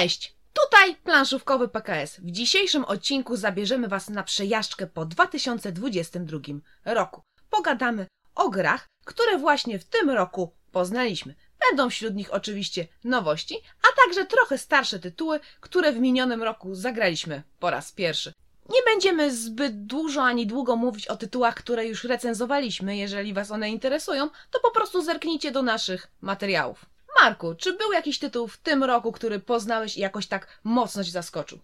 Cześć! Tutaj planszówkowy PKS. W dzisiejszym odcinku zabierzemy Was na przejażdżkę po 2022 roku. Pogadamy o grach, które właśnie w tym roku poznaliśmy. Będą wśród nich oczywiście nowości, a także trochę starsze tytuły, które w minionym roku zagraliśmy po raz pierwszy. Nie będziemy zbyt dużo ani długo mówić o tytułach, które już recenzowaliśmy. Jeżeli Was one interesują, to po prostu zerknijcie do naszych materiałów. Marku, czy był jakiś tytuł w tym roku, który poznałeś i jakoś tak mocno Cię zaskoczył?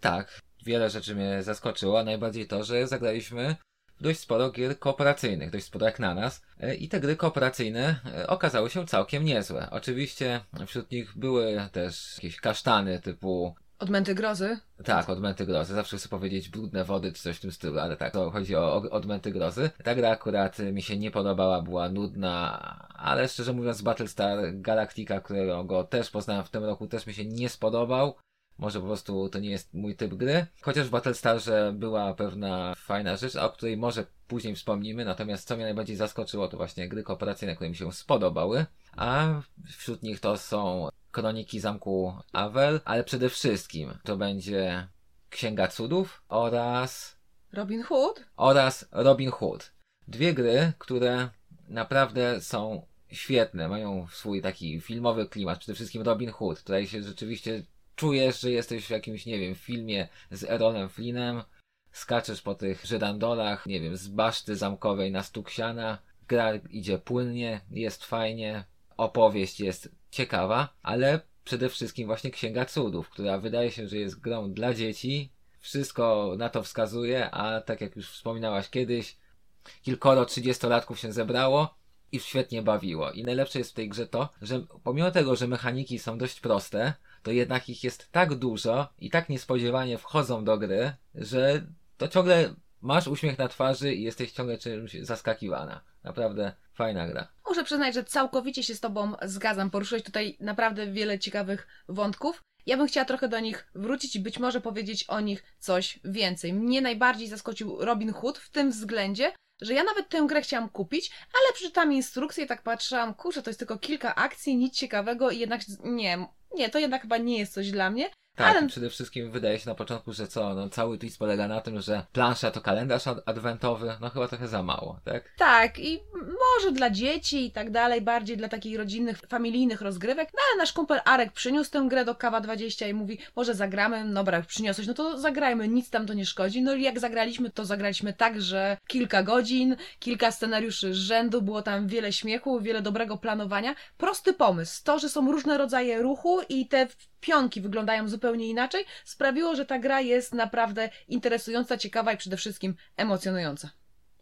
Tak, wiele rzeczy mnie zaskoczyło, a najbardziej to, że zagraliśmy dość sporo gier kooperacyjnych, dość sporo jak na nas. E, I te gry kooperacyjne e, okazały się całkiem niezłe. Oczywiście wśród nich były też jakieś kasztany typu Odmęty grozy? tak, odmęty grozy. Zawsze chcę powiedzieć brudne wody czy coś w tym stylu, ale tak, to chodzi o odmęty grozy. Ta gra akurat mi się nie podobała, była nudna, ale szczerze mówiąc Battlestar Galactica, którego też poznałem w tym roku, też mi się nie spodobał. Może po prostu to nie jest mój typ gry. Chociaż w Battlestarze była pewna fajna rzecz, o której może później wspomnimy. Natomiast co mnie najbardziej zaskoczyło, to właśnie gry kooperacyjne, które mi się spodobały. A wśród nich to są Kroniki Zamku Avel, ale przede wszystkim to będzie Księga Cudów oraz, Robin Hood? oraz Robin Hood. Dwie gry, które naprawdę są świetne, mają swój taki filmowy klimat. Przede wszystkim Robin Hood. Tutaj się rzeczywiście czujesz, że jesteś w jakimś, nie wiem, filmie z Eronem Flynnem. Skaczesz po tych żyrandolach, nie wiem, z baszty zamkowej na stuk siana. Gra idzie płynnie, jest fajnie, opowieść jest ciekawa, ale przede wszystkim właśnie Księga Cudów, która wydaje się, że jest grą dla dzieci. Wszystko na to wskazuje, a tak jak już wspominałaś kiedyś, kilkoro trzydziestolatków się zebrało i świetnie bawiło. I najlepsze jest w tej grze to, że pomimo tego, że mechaniki są dość proste, to jednak ich jest tak dużo i tak niespodziewanie wchodzą do gry, że to ciągle masz uśmiech na twarzy i jesteś ciągle czymś zaskakiwana. Naprawdę fajna gra. Muszę przyznać, że całkowicie się z Tobą zgadzam. Poruszyłeś tutaj naprawdę wiele ciekawych wątków. Ja bym chciała trochę do nich wrócić i być może powiedzieć o nich coś więcej. Mnie najbardziej zaskoczył Robin Hood w tym względzie, że ja nawet tę grę chciałam kupić, ale przeczytałam instrukcję i tak patrzyłam, kurczę, to jest tylko kilka akcji, nic ciekawego i jednak nie, nie, to jednak chyba nie jest coś dla mnie. Tak, Ale- przede wszystkim wydaje się na początku, że co, no cały twist polega na tym, że plansza to kalendarz ad- adwentowy, no chyba trochę za mało, tak? Tak, i może dla dzieci i tak dalej, bardziej dla takich rodzinnych, familijnych rozgrywek. No ale nasz kumpel Arek przyniósł tę grę do Kawa 20 i mówi, może zagramy, no dobra, jak przyniosłeś, no to zagrajmy, nic tam to nie szkodzi. No i jak zagraliśmy, to zagraliśmy tak, że kilka godzin, kilka scenariuszy z rzędu, było tam wiele śmiechu, wiele dobrego planowania. Prosty pomysł, to, że są różne rodzaje ruchu i te pionki wyglądają zupełnie inaczej, sprawiło, że ta gra jest naprawdę interesująca, ciekawa i przede wszystkim emocjonująca.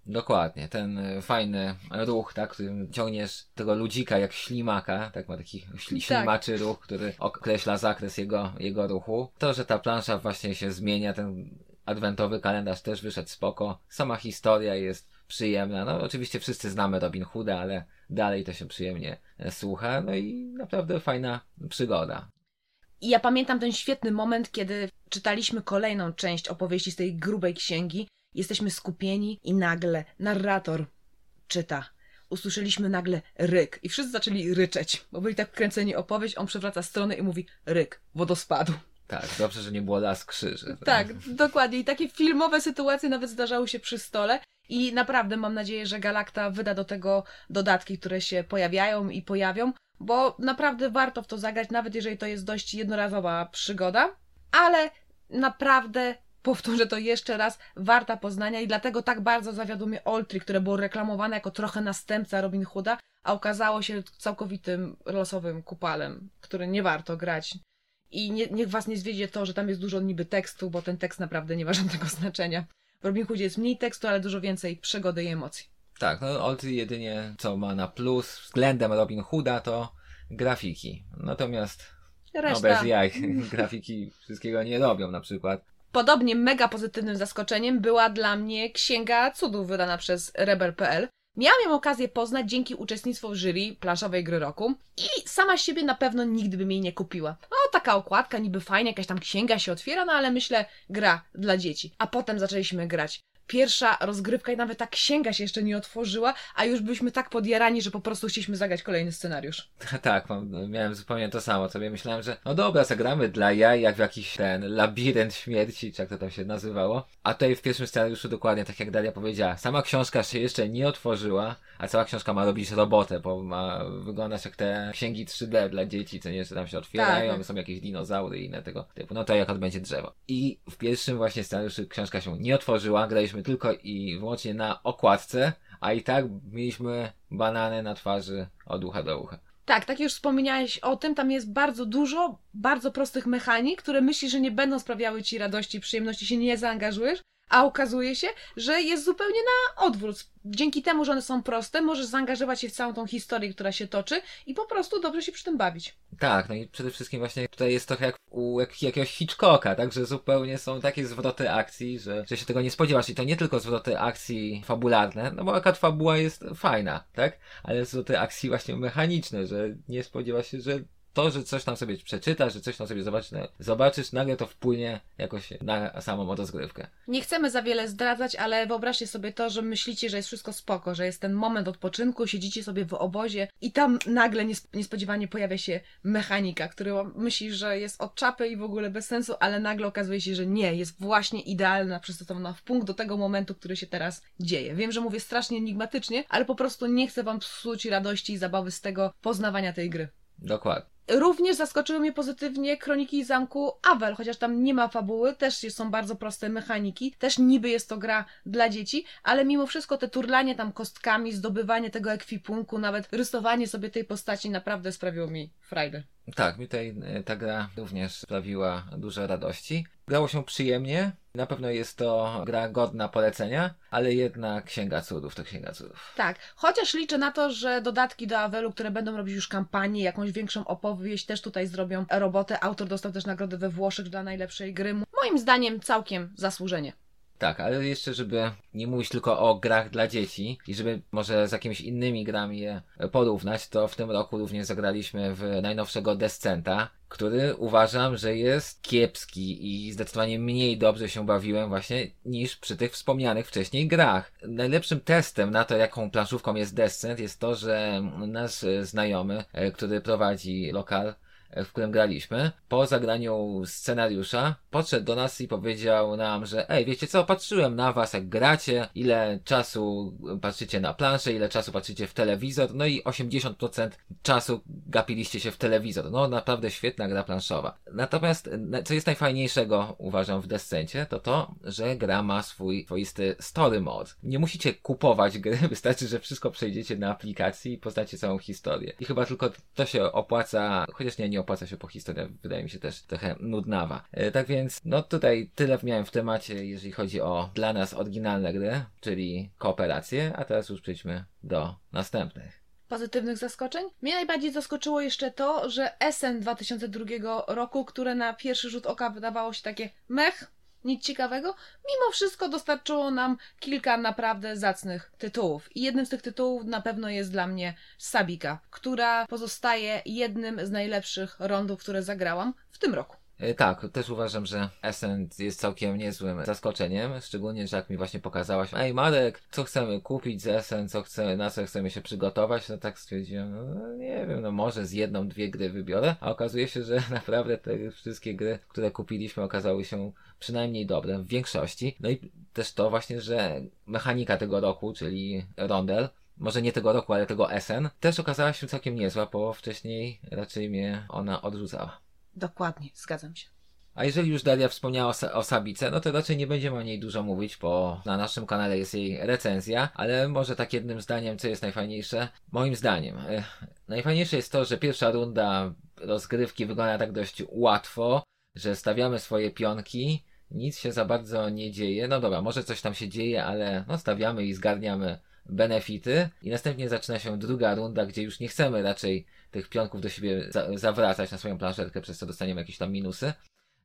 Dokładnie, ten y, fajny ruch, tak, którym ciągniesz tego ludzika jak ślimaka, tak ma taki śli, Tak. ślimaczy ruch, który określa zakres jego, jego ruchu. To, że ta plansza właśnie się zmienia, ten adwentowy kalendarz też wyszedł spoko. Sama historia jest przyjemna. No oczywiście wszyscy znamy Robin Hooda, ale dalej to się przyjemnie e, słucha. No i naprawdę fajna przygoda. I ja pamiętam ten świetny moment, kiedy czytaliśmy kolejną część opowieści z tej grubej księgi. Jesteśmy skupieni i nagle narrator czyta. Usłyszeliśmy nagle ryk i wszyscy zaczęli ryczeć, bo byli tak wkręceni w opowieść. On przewraca stronę i mówi ryk wodospadu. Tak, dobrze, że nie było las krzyży. Tak, dokładnie. I takie filmowe sytuacje nawet zdarzały się przy stole. I naprawdę mam nadzieję, że Galakta wyda do tego dodatki, które się pojawiają i pojawią, bo naprawdę warto w to zagrać, nawet jeżeli to jest dość jednorazowa przygoda. Ale naprawdę, powtórzę to jeszcze raz, warta poznania i dlatego tak bardzo zawiodło mnie Oltry, które było reklamowane jako trochę następca Robin Hooda, a okazało się całkowitym losowym kupalem, który nie warto grać. I nie, niech was nie zwiedzie to, że tam jest dużo niby tekstu, bo ten tekst naprawdę nie ma żadnego znaczenia. W Robin Hoodzie jest mniej tekstu, ale dużo więcej przygody i emocji. Tak, no Olty jedynie co ma na plus względem Robin Hooda to grafiki. Natomiast no Reszta. bez jaj grafiki wszystkiego nie robią na przykład. Podobnie mega pozytywnym zaskoczeniem była dla mnie Księga Cudów wydana przez Rebel.pl. Miałam ją okazję poznać dzięki uczestnictwu w jury planszowej gry roku i sama siebie na pewno nigdy bym jej nie kupiła. No, taka okładka, niby fajna, jakaś tam księga się otwiera, no ale myślę, gra dla dzieci. A potem zaczęliśmy grać. Pierwsza rozgrywka i nawet ta księga się jeszcze nie otworzyła, a już byliśmy tak podjarani, że po prostu chcieliśmy zagrać kolejny scenariusz. tak, miałem zupełnie to samo. Sobie myślałem, że no dobra, zagramy dla jaj, jak w jakiś ten labirynt śmierci, czy jak to tam się nazywało. A tutaj w pierwszym scenariuszu dokładnie tak jak Daria powiedziała, sama książka się jeszcze nie otworzyła, a cała książka ma robić robotę, bo ma wyglądać jak te księgi 3D dla dzieci, co nie, że tam się otwierają, tak. są jakieś dinozaury i inne tego typu. No to jak odbędzie drzewo. I w pierwszym właśnie scenariuszu książka się nie otworzyła, graliśmy tylko i wyłącznie na okładce, a i tak mieliśmy banany na twarzy od ucha do ucha. Tak, tak już wspomniałeś o tym, tam jest bardzo dużo bardzo prostych mechanik, które myślisz, że nie będą sprawiały ci radości przyjemności, się nie zaangażujesz, a okazuje się, że jest zupełnie na odwrót. Dzięki temu, że one są proste, możesz zaangażować się w całą tą historię, która się toczy i po prostu dobrze się przy tym bawić. Tak, no i przede wszystkim właśnie tutaj jest trochę jak u jakiegoś Hitchcocka, tak, że zupełnie są takie zwroty akcji, że, że się tego nie spodziewasz i to nie tylko zwroty akcji fabularne, no bo akurat fabuła jest fajna, tak, ale zwroty akcji właśnie mechaniczne, że nie spodziewasz się, że to, że coś tam sobie przeczytasz, że coś tam sobie zobaczysz, zobaczysz, nagle to wpłynie jakoś na samą rozgrywkę. Nie chcemy za wiele zdradzać, ale wyobraźcie sobie to, że myślicie, że jest wszystko spoko, że jest ten moment odpoczynku, siedzicie sobie w obozie i tam nagle niespodziewanie pojawia się mechanika, który myśli, że jest od czapy i w ogóle bez sensu, ale nagle okazuje się, że nie, jest właśnie idealna, przystosowana w punkt do tego momentu, który się teraz dzieje. Wiem, że mówię strasznie enigmatycznie, ale po prostu nie chcę wam psuć radości i zabawy z tego poznawania tej gry. Dokładnie. Również zaskoczyły mnie pozytywnie Kroniki Zamku Avel, chociaż tam nie ma fabuły, też są bardzo proste mechaniki, też niby jest to gra dla dzieci, ale mimo wszystko te turlanie tam kostkami, zdobywanie tego ekwipunku, nawet rysowanie sobie tej postaci naprawdę sprawiło mi frajdę. Tak, mi tutaj e, ta gra również sprawiła dużo radości. Grało się przyjemnie, na pewno jest to gra godna polecenia, ale jednak Księga Cudów to Księga Cudów. Tak, chociaż liczę na to, że dodatki do Avelu, które będą robić już kampanię, jakąś większą opowieść, też tutaj zrobią robotę. Autor dostał też nagrodę we Włoszech dla najlepszej gry. Moim zdaniem całkiem zasłużenie. Tak, ale jeszcze, żeby nie mówić tylko o grach dla dzieci i żeby może z jakimiś innymi grami je porównać, to w tym roku również zagraliśmy w najnowszego Descenta, który uważam, że jest kiepski i zdecydowanie mniej dobrze się bawiłem właśnie niż przy tych wspomnianych wcześniej grach. Najlepszym testem na to, jaką planszówką jest Descent jest to, że nasz znajomy, e, który prowadzi lokal, w którym graliśmy, po zagraniu scenariusza, podszedł do nas i powiedział nam, że ej, wiecie co, patrzyłem na was jak gracie, ile czasu patrzycie na planszę, ile czasu patrzycie w telewizor, no i 80% czasu gapiliście się w telewizor. No naprawdę świetna gra planszowa. Natomiast, co jest najfajniejszego, uważam, w Descencie, to to, że gra ma swój swoisty story mode. Nie musicie kupować gry, wystarczy, że wszystko przejdziecie na aplikacji i poznacie całą historię. I chyba tylko to się opłaca, chociaż nie, nie nie opłaca się, po historia wydaje mi się też trochę nudnawa. E, tak więc, no tutaj tyle miałem w temacie, jeżeli chodzi o dla nas oryginalne gry, czyli kooperację, a teraz już przejdźmy do następnych pozytywnych zaskoczeń. Mnie najbardziej zaskoczyło jeszcze to, że SN 2002 roku, które na pierwszy rzut oka wydawało się takie mech, nic ciekawego, mimo wszystko dostarczyło nam kilka naprawdę zacnych tytułów. I jednym z tych tytułów na pewno jest dla mnie Sabika, która pozostaje jednym z najlepszych rondów, które zagrałam w tym roku. E, tak, też uważam, że Essence jest całkiem niezłym zaskoczeniem, szczególnie, że jak mi właśnie pokazałaś, ej Marek, co chcemy kupić z Essence, co chcemy, na co chcemy się przygotować, no tak stwierdziłem, no nie wiem, no może z jedną, dwie gry wybiorę, a okazuje się, że naprawdę te wszystkie gry, które kupiliśmy okazały się przynajmniej dobre w większości. No i też to właśnie, że mechanika tego roku, czyli Rondel, może nie tego roku, ale tego SN, też okazała się całkiem niezła, bo wcześniej raczej mnie ona odrzucała. Dokładnie, zgadzam się. A jeżeli już Daria wspomniała o, Sabice, no to raczej nie będziemy o niej dużo mówić, bo na naszym kanale jest jej recenzja, ale może tak jednym zdaniem, co jest najfajniejsze? Moim zdaniem. E, najfajniejsze jest to, że pierwsza runda rozgrywki wygląda tak dość łatwo, że stawiamy swoje pionki, nic się za bardzo nie dzieje. No dobra, może coś tam się dzieje, ale no stawiamy i zgarniamy benefity i następnie zaczyna się druga runda, gdzie już nie chcemy raczej tych pionków do siebie za zawracać na swoją planszetkę, przez co dostaniemy jakieś tam minusy,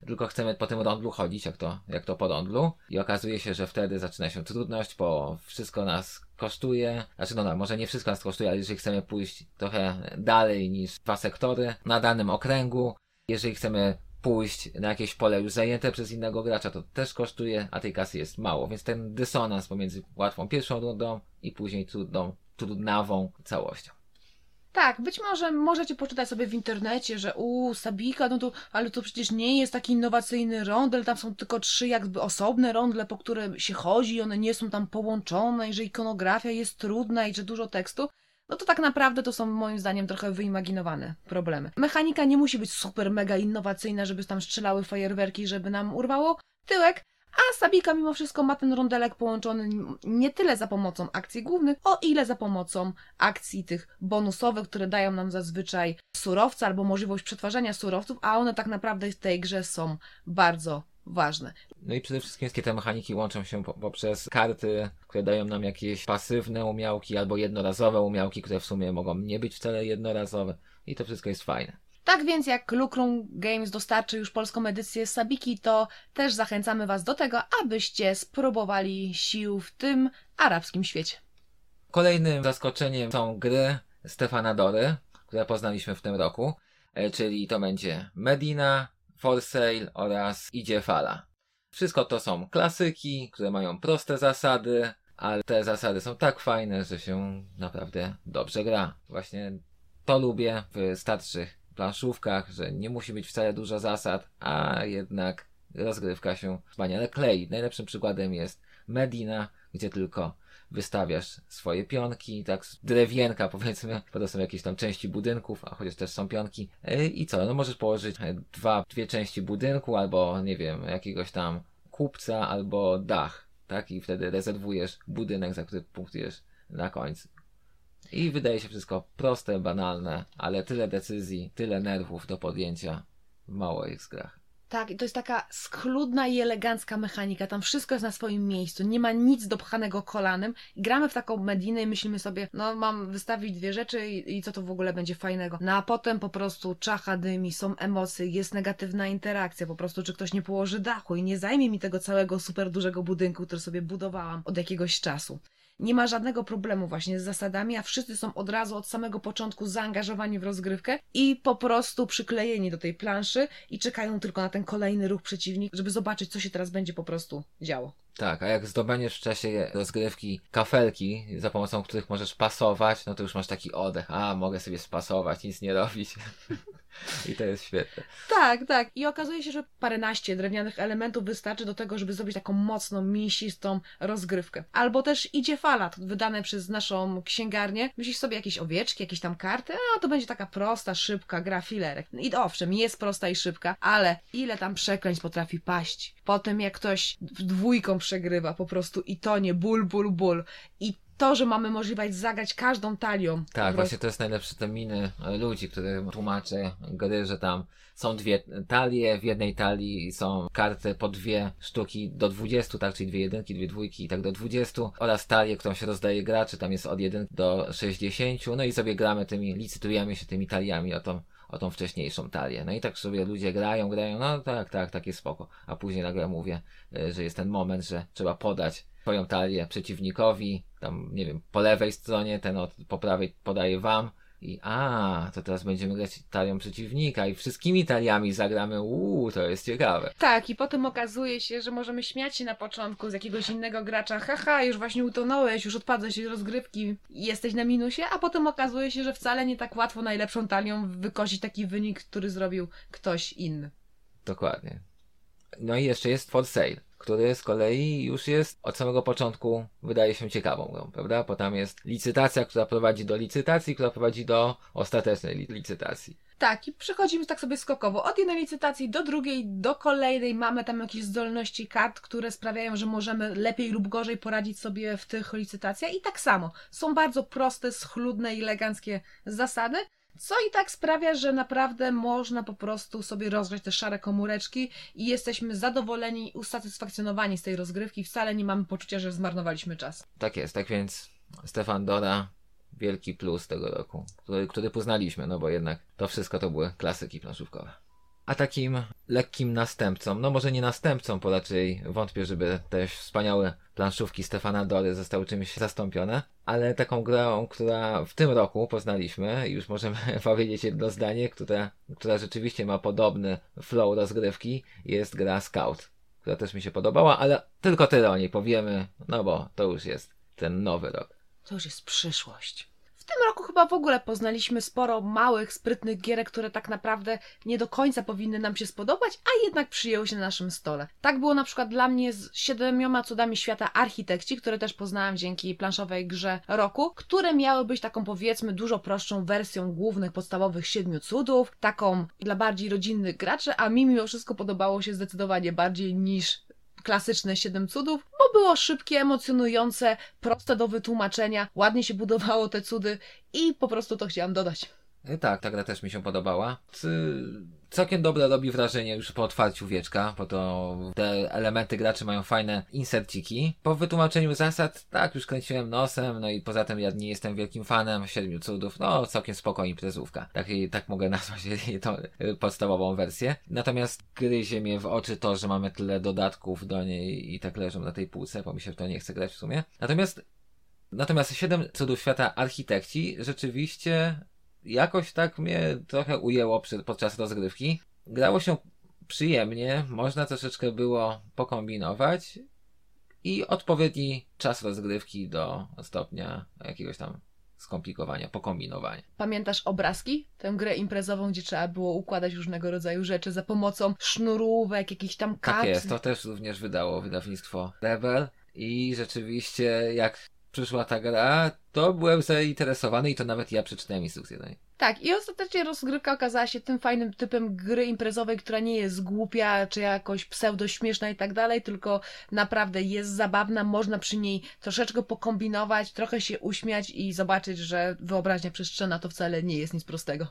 tylko chcemy po tym rondlu chodzić, jak to, jak to po rondlu i okazuje się, że wtedy zaczyna się trudność, bo wszystko nas kosztuje, znaczy no, no może nie wszystko nas kosztuje, ale jeżeli chcemy pójść trochę dalej niż dwa sektory na danym okręgu, jeżeli chcemy pójść na jakieś pole już zajęte przez innego gracza, to też kosztuje, a tej kasy jest mało, więc ten dysonans pomiędzy łatwą pierwszą rundą i później trudną, trudnawą całością. Tak, być może możecie poczytać sobie w internecie, że u Sabika, no to, ale to przecież nie jest taki innowacyjny rondel, tam są tylko trzy jakby osobne rondle, po które się chodzi, one nie są tam połączone i że ikonografia jest trudna i że dużo tekstu. No to tak naprawdę to są moim zdaniem trochę wyimaginowane problemy. Mechanika nie musi być super mega innowacyjna, żeby tam strzelały fajerwerki, żeby nam urwało tyłek, a Sabika mimo wszystko ma ten rondelek połączony nie tyle za pomocą akcji głównych, o ile za pomocą akcji tych bonusowych, które dają nam zazwyczaj surowce albo możliwość przetwarzania surowców, a one tak naprawdę w tej grze są bardzo ważne. No i przede wszystkim wszystkie te mechaniki łączą się poprzez karty, które dają nam jakieś pasywne umiałki albo jednorazowe umiałki, które w sumie mogą nie być wcale jednorazowe i to wszystko jest fajne. Tak więc jak Lucrum Games dostarczy już polską edycję Sabiki, to też zachęcamy Was do tego, abyście spróbowali sił w tym arabskim świecie. Kolejnym zaskoczeniem są gry Stefana Dory, które poznaliśmy w tym roku, e, czyli to będzie Medina, For Sale oraz Idzie Fala. Wszystko to są klasyki, które mają proste zasady, ale te zasady są tak fajne, że się naprawdę dobrze gra. Właśnie to lubię w starszych planszówkach, że nie musi być wcale dużo zasad, a jednak rozgrywka się wspaniale klei. Najlepszym przykładem jest Medina, gdzie tylko wystawiasz swoje pionki, tak drewienka powiedzmy, to są jakieś tam części budynków, a chociaż też są pionki. E, I co, no możesz położyć dwa, dwie części budynku, albo nie wiem, jakiegoś tam kupca, albo dach, tak? I wtedy rezerwujesz budynek, za który punktujesz na końcu. I wydaje się wszystko proste, banalne, ale tyle decyzji, tyle nerwów do podjęcia w małych grach. Tak, to jest taka schludna i elegancka mechanika. Tam wszystko jest na swoim miejscu. Nie ma nic dopchanego kolanem. gramy w taką Medinę i myślimy sobie, no mam wystawić dwie rzeczy i, i, co to w ogóle będzie fajnego. No a potem po prostu czacha dymi, są emocje, jest negatywna interakcja. Po prostu, czy ktoś nie położy dachu i nie zajmie mi tego całego super dużego budynku, który sobie budowałam od jakiegoś czasu nie ma żadnego problemu właśnie z zasadami, a wszyscy są od razu od samego początku zaangażowani w rozgrywkę i po prostu przyklejeni do tej planszy i czekają tylko na ten kolejny ruch przeciwnik, żeby zobaczyć, co się teraz będzie po prostu działo. Tak, a jak zdobędziesz w czasie rozgrywki kafelki, za pomocą których możesz pasować, no to już masz taki oddech. A, mogę sobie spasować, nic nie robić. I to jest świetne. Tak, tak. I okazuje się, że paręnaście drewnianych elementów wystarczy do tego, żeby zrobić taką mocną, mięsistą rozgrywkę. Albo też idzie fala, wydane przez naszą księgarnię. Myślisz sobie jakieś owieczki, jakieś tam karty, a to będzie taka prosta, szybka gra filerek. I owszem, jest prosta i szybka, ale ile tam przekleństw potrafi paść. Potem jak ktoś dwójką przegrywa po prostu i to nie ból, ból, ból. I to, że mamy możliwość zagrać każdą talią. Tak, właśnie to jest najlepsze te miny ludzi, które tłumaczę gry, że tam są dwie talie, w jednej talii są karty po dwie sztuki do 20, tak, czyli dwie jedynki, dwie dwójki i tak do 20 oraz talię, którą się rozdaje graczy, tam jest od 1 do 60, no i sobie gramy tymi, licytujemy się tymi taliami o tą o tą wcześniejszą talię. No i tak sobie ludzie grają, grają, no tak, tak, tak jest spoko. A później nagle mówię, e, że jest ten moment, że trzeba podać swoją talię przeciwnikowi, tam nie wiem, po lewej stronie, ten od, po prawej podaje wam i a, to teraz będziemy grać talią przeciwnika i wszystkimi taliami zagramy, uuu, to jest ciekawe. Tak, i potem okazuje się, że możemy śmiać się na początku z jakiegoś innego gracza, haha, już właśnie utonąłeś, już odpadłeś z rozgrywki, jesteś na minusie, a potem okazuje się, że wcale nie tak łatwo najlepszą talią wykosić taki wynik, który zrobił ktoś inny. Dokładnie. No i jeszcze jest for sale który z kolei już jest od samego początku wydaje się ciekawą grą, prawda? Bo tam jest licytacja, która prowadzi do licytacji, która prowadzi do ostatecznej li licytacji. Tak, i przechodzimy tak sobie skokowo. Od jednej licytacji do drugiej, do kolejnej. Mamy tam jakieś zdolności kart, które sprawiają, że możemy lepiej lub gorzej poradzić sobie w tych licytacjach. I tak samo. Są bardzo proste, schludne i eleganckie zasady. Co i tak sprawia, że naprawdę można po prostu sobie rozgrzać te szare komóreczki i jesteśmy zadowoleni, usatysfakcjonowani z tej rozgrywki. Wcale nie mamy poczucia, że zmarnowaliśmy czas. Tak jest, tak więc Stefan Dora, wielki plus tego roku, który, który poznaliśmy, no bo jednak to wszystko to były klasyki planszówkowe. A takim lekkim następcą, no może nie następcą, bo raczej wątpię, żeby te wspaniałe planszówki Stefana Dory zostały czymś zastąpione, ale taką grą, która w tym roku poznaliśmy, już możemy powiedzieć jedno zdanie, która, która rzeczywiście ma podobny flow rozgrywki, jest gra Scout, która też mi się podobała, ale tylko tyle o niej powiemy, no bo to już jest ten nowy rok. To już jest przyszłość. W tym roku chyba w ogóle poznaliśmy sporo małych, sprytnych gierek, które tak naprawdę nie do końca powinny nam się spodobać, a jednak przyjęły się na naszym stole. Tak było na przykład dla mnie z siedmioma cudami świata architekci, które też poznałam dzięki planszowej grze roku, które miały być taką powiedzmy dużo prostszą wersją głównych, podstawowych siedmiu cudów, taką dla bardziej rodzinnych graczy, a mi mimo wszystko podobało się zdecydowanie bardziej niż klasyczne Siedem Cudów, bo było szybkie, emocjonujące, proste do wytłumaczenia, ładnie się budowało te cudy i po prostu to chciałam dodać. E, tak, ta gra też mi się podobała. Całkiem dobre robi wrażenie już po otwarciu wieczka, bo to te elementy graczy mają fajne inserciki. Po wytłumaczeniu zasad, tak, już kręciłem nosem, no i poza tym ja nie jestem wielkim fanem Siedmiu Cudów, no całkiem spoko imprezówka. Tak, tak mogę nazwać tą podstawową wersję. Natomiast gryzie mnie w oczy to, że mamy tyle dodatków do niej i tak leżą na tej półce, bo mi się w to nie chce grać w sumie. Natomiast Natomiast Siedem Cudów Świata Architekci rzeczywiście jakoś tak mnie trochę ujęło przy, podczas rozgrywki. Grało się przyjemnie, można troszeczkę było pokombinować i odpowiedni czas rozgrywki do stopnia jakiegoś tam skomplikowania, pokombinowania. Pamiętasz obrazki? Tę grę imprezową, gdzie trzeba było układać różnego rodzaju rzeczy za pomocą sznurówek, jakichś tam kart. Tak jest, to też również wydało wydawnictwo Rebel i rzeczywiście jak przyszła ta gra, to byłem zainteresowany i to nawet ja przeczytałem instrukcję do niej. Tak, i ostatecznie rozgrywka okazała się tym fajnym typem gry imprezowej, która nie jest głupia, czy jakoś pseudo-śmieszna i tak dalej, tylko naprawdę jest zabawna, można przy niej troszeczkę pokombinować, trochę się uśmiać i zobaczyć, że wyobraźnia przestrzenna to wcale nie jest nic prostego.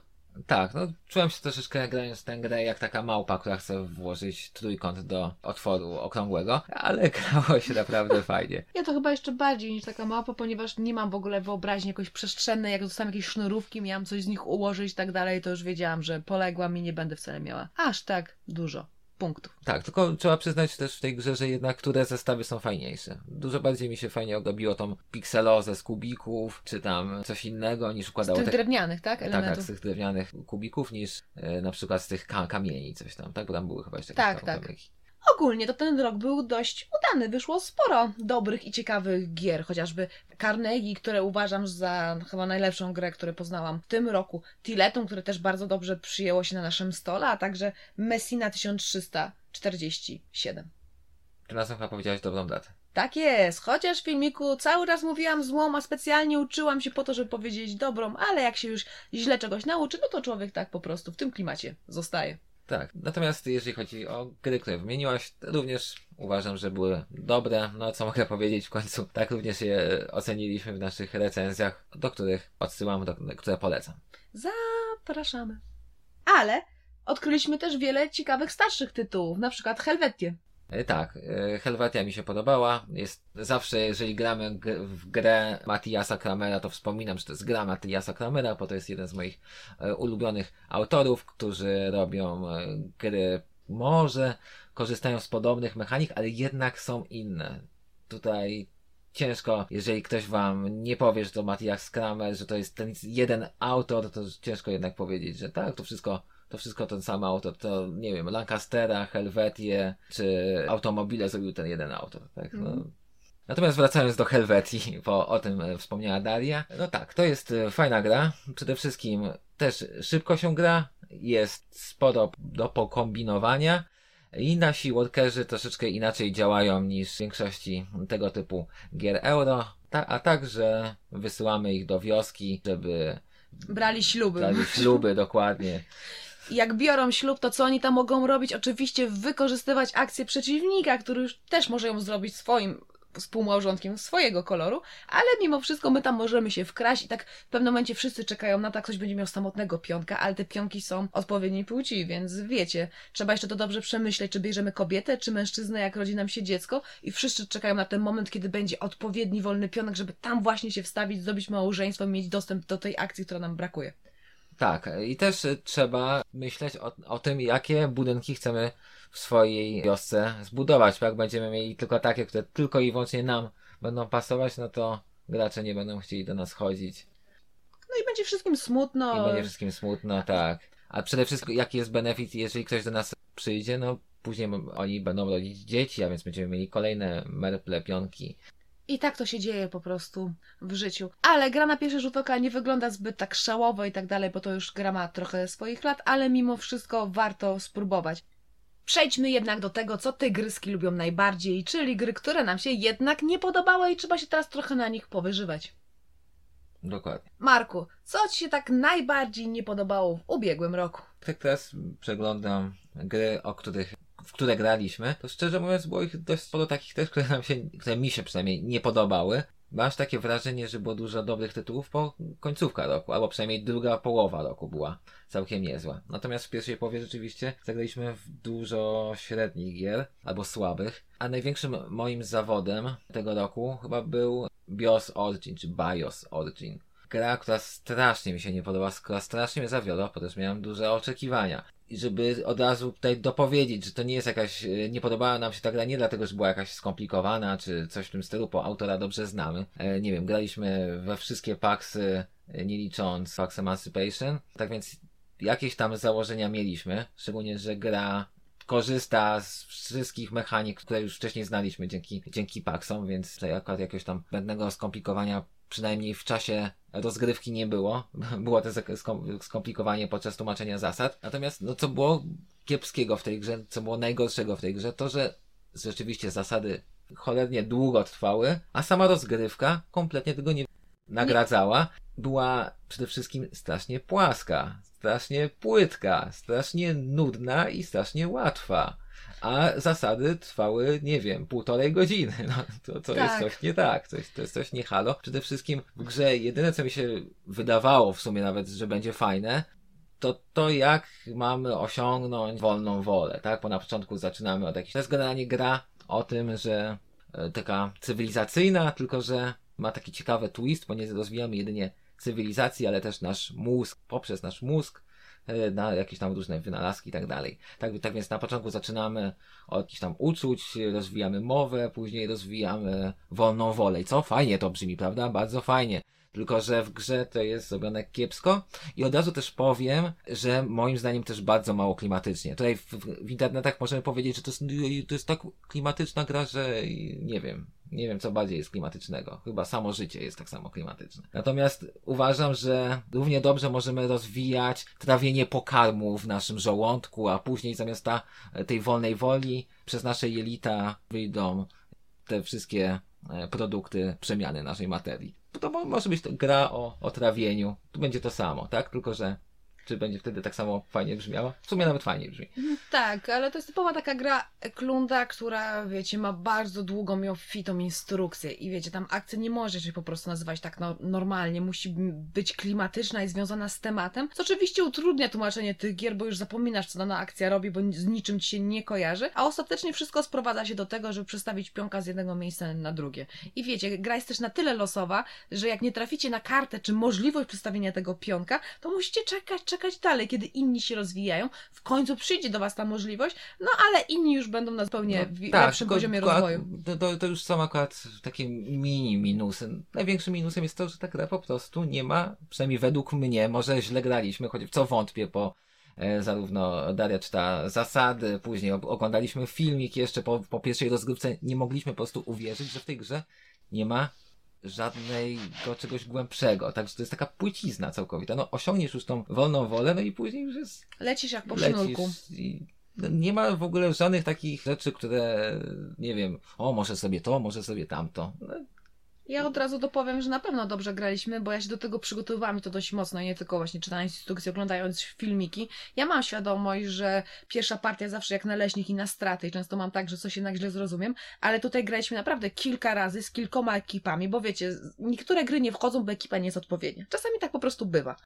Tak, no czułem się troszeczkę grając tę grę jak taka małpa, która chce włożyć trójkąt do otworu okrągłego, ale grało się naprawdę fajnie. Ja to chyba jeszcze bardziej niż taka małpa, ponieważ nie mam w ogóle wyobraźni jakoś przestrzennej, jak dostałam jakieś sznurówki, miałam coś z nich ułożyć i tak dalej, to już wiedziałam, że poległam i nie będę wcale miała aż tak dużo punktów. Tak, tylko trzeba przyznać też w tej grze, że jednak które zestawy są fajniejsze. Dużo bardziej mi się fajnie odobiło tą pikselozę z kubików, czy tam coś innego niż układało... Z tych te... drewnianych, tak? Elementów. Tak, tak, z tych drewnianych kubików niż e, na przykład z tych ka kamieni coś tam, tak? Bo tam były chyba jeszcze tak, jakieś tak. Ogólnie to ten rok był dość udany. Wyszło sporo dobrych i ciekawych gier, chociażby Carnegie, które uważam za chyba najlepszą grę, którą poznałam w tym roku. Tiletum, które też bardzo dobrze przyjęło się na naszym stole, a także Messina 1347. Ty nas chyba powiedziałeś dobrą datę. Tak jest, chociaż w filmiku cały czas mówiłam złą, a specjalnie uczyłam się po to, żeby powiedzieć dobrą, ale jak się już źle czegoś nauczy, no to człowiek tak po prostu w tym klimacie zostaje. Tak, natomiast jeżeli chodzi o gry, które wymieniłaś, również uważam, że były dobre. No co mogę powiedzieć w końcu, tak również je oceniliśmy w naszych recenzjach, do których odsyłam, do, które polecam. Zapraszamy. Ale odkryliśmy też wiele ciekawych starszych tytułów, na przykład Helvetię. E, tak, e, Helvetia mi się podobała. Jest zawsze, jeżeli gramy w grę Matiasa Kramera, to wspominam, że to jest gra Matiasa Kramera, bo to jest jeden z moich e, ulubionych autorów, którzy robią gry może korzystają z podobnych mechanik, ale jednak są inne. Tutaj ciężko, jeżeli ktoś wam nie powie, że to Matthias Kramer, że to jest ten jeden autor, to ciężko jednak powiedzieć, że tak, to wszystko to wszystko ten sam autor, to nie wiem, Lancastera, Helvetię, czy automobile zrobił ten jeden autor, tak? No. Mm. Natomiast wracając do Helvetii, bo o tym e, wspomniała Daria, no tak, to jest e, fajna gra. Przede wszystkim też szybko się gra, jest sporo do pokombinowania i nasi workerzy troszeczkę inaczej działają niż w większości tego typu gier euro, a także wysyłamy ich do wioski, żeby brali śluby. Brali śluby, dokładnie jak biorą ślub, to co oni tam mogą robić? Oczywiście wykorzystywać akcję przeciwnika, który już też może ją zrobić swoim współmałżonkiem swojego koloru, ale mimo wszystko my tam możemy się wkraść i tak w pewnym momencie wszyscy czekają na to, jak ktoś będzie miał samotnego pionka, ale te pionki są odpowiedniej płci, więc wiecie, trzeba jeszcze to dobrze przemyśleć, czy bierzemy kobietę, czy mężczyznę, jak rodzi nam się dziecko i wszyscy czekają na ten moment, kiedy będzie odpowiedni wolny pionek, żeby tam właśnie się wstawić, zdobyć małżeństwo, mieć dostęp do tej akcji, która nam brakuje. Tak, i też trzeba myśleć o, o tym, jakie budynki chcemy w swojej wiosce zbudować. Jak będziemy mieli tylko takie, które tylko i wyłącznie nam będą pasować, no to gracze nie będą chcieli do nas chodzić. No i będzie wszystkim smutno. I będzie wszystkim smutno, tak. A przede wszystkim, jaki jest benefit, jeżeli ktoś do nas przyjdzie, no później oni będą rodzić dzieci, a więc będziemy mieli kolejne merple, pionki. I tak to się dzieje po prostu w życiu. Ale gra na pierwszy rzut oka nie wygląda zbyt tak szałowo i tak dalej, bo to już gra ma trochę swoich lat, ale mimo wszystko warto spróbować. Przejdźmy jednak do tego, co tygryski lubią najbardziej, czyli gry, które nam się jednak nie podobały i trzeba się teraz trochę na nich powyżywać. Dokładnie. Marku, co Ci się tak najbardziej nie podobało w ubiegłym roku? Tak teraz przeglądam gry, o których w które graliśmy, to szczerze mówiąc było ich dość sporo takich też, które nam się, które mi się przynajmniej nie podobały. Masz takie wrażenie, że było dużo dobrych tytułów po końcówka roku, albo przynajmniej druga połowa roku była całkiem niezła. Natomiast w pierwszej połowie rzeczywiście zagraliśmy w dużo średnich gier, albo słabych, a największym moim zawodem tego roku chyba był BIOS Origin, czy BIOS Origin gra, która strasznie mi się nie podoba, która strasznie mnie zawiodła, też miałem duże oczekiwania. Żeby od razu tutaj dopowiedzieć, że to nie jest jakaś, e, nie podobała nam się ta gra nie dlatego, że była jakaś skomplikowana, czy coś w tym stylu, bo autora dobrze znamy. E, nie wiem, graliśmy we wszystkie paksy, e, nie licząc Pax Emancipation, tak więc jakieś tam założenia mieliśmy, szczególnie, że gra korzysta z wszystkich mechanik, które już wcześniej znaliśmy dzięki, dzięki Paxom, więc tutaj akurat jakiegoś tam będnego skomplikowania przynajmniej w czasie rozgrywki nie było. Było to skomplikowanie podczas tłumaczenia zasad. Natomiast, no co było kiepskiego w tej grze, co było najgorszego w tej grze, to że rzeczywiście zasady cholernie długo trwały, a sama rozgrywka kompletnie tego nie nagradzała. Była przede wszystkim strasznie płaska, strasznie płytka, strasznie nudna i strasznie łatwa a zasady trwały, nie wiem, półtorej godziny. No, to, to tak. jest coś nie tak, to jest, to jest coś nie halo. Przede wszystkim w grze jedyne, co mi się wydawało w sumie nawet, że będzie fajne, to to jak mamy osiągnąć wolną wolę, tak? Bo na początku zaczynamy od jakiejś... To jest generalnie gra o tym, że e, taka cywilizacyjna, tylko że ma taki ciekawy twist, bo nie rozwijamy jedynie cywilizacji, ale też nasz mózg, poprzez nasz mózg na jakieś tam różne wynalazki i tak dalej. Tak, tak więc na początku zaczynamy od jakichś tam uczuć, rozwijamy mowę, później rozwijamy wolną wolę. I co? Fajnie to brzmi, prawda? Bardzo fajnie. Tylko, że w grze to jest zrobione kiepsko i od razu też powiem, że moim zdaniem też bardzo mało klimatycznie. Tutaj w, w internetach możemy powiedzieć, że to jest, to jest tak klimatyczna gra, że nie wiem, nie wiem, co bardziej jest klimatycznego. Chyba samo życie jest tak samo klimatyczne. Natomiast uważam, że równie dobrze możemy rozwijać trawienie pokarmu w naszym żołądku, a później zamiast ta, tej wolnej woli przez nasze jelita wyjdą te wszystkie e, produkty przemiany naszej materii. To może być to gra o, o trawieniu. Tu będzie to samo, tak? Tylko, że czy będzie wtedy tak samo fajnie brzmiała? W sumie nawet fajnie brzmi. Mhm, tak, ale to jest typowa taka gra klunda, która, wiecie, ma bardzo długą i obfitą instrukcję i wiecie, tam akcja nie może się po prostu nazywać tak no, normalnie, musi być klimatyczna i związana z tematem, co oczywiście utrudnia tłumaczenie tych gier, bo już zapominasz, co dana akcja robi, bo z niczym ci się nie kojarzy, a ostatecznie wszystko sprowadza się do tego, żeby przestawić pionka z jednego miejsca na drugie. I wiecie, gra jest też na tyle losowa, że jak nie traficie na kartę, czy możliwość przestawienia tego pionka, to musicie czekać, czekać dalej, kiedy inni się rozwijają. W końcu przyjdzie do Was ta możliwość, no ale inni już będą na zupełnie no, tak, lepszym tylko, poziomie tylko, rozwoju. To, to, to, już są akurat takie mini minusy. Największym minusem jest to, że ta gra po prostu nie ma, przynajmniej według mnie, może źle graliśmy, choć w co wątpię, bo e, zarówno Daria czyta zasady, później oglądaliśmy filmik jeszcze po, po pierwszej rozgrywce, nie mogliśmy po prostu uwierzyć, że w tej grze nie ma żadnego czegoś głębszego. Także to jest taka płycizna całkowita. No osiągniesz już tą wolną wolę, no i później już jest... Lecisz jak po sznurku. I no, nie ma w ogóle żadnych takich rzeczy, które, nie wiem, o, może sobie to, może sobie tamto. No, ja od razu dopowiem, że na pewno dobrze graliśmy, bo ja się do tego przygotowywałam i to dość mocno, nie tylko właśnie czytając instrukcje, oglądając filmiki. Ja mam świadomość, że pierwsza partia zawsze jak naleśnik i na straty i często mam tak, że coś jednak źle zrozumiem, ale tutaj graliśmy naprawdę kilka razy z kilkoma ekipami, bo wiecie, niektóre gry nie wchodzą, bo ekipa nie jest odpowiednia. Czasami tak po prostu bywa.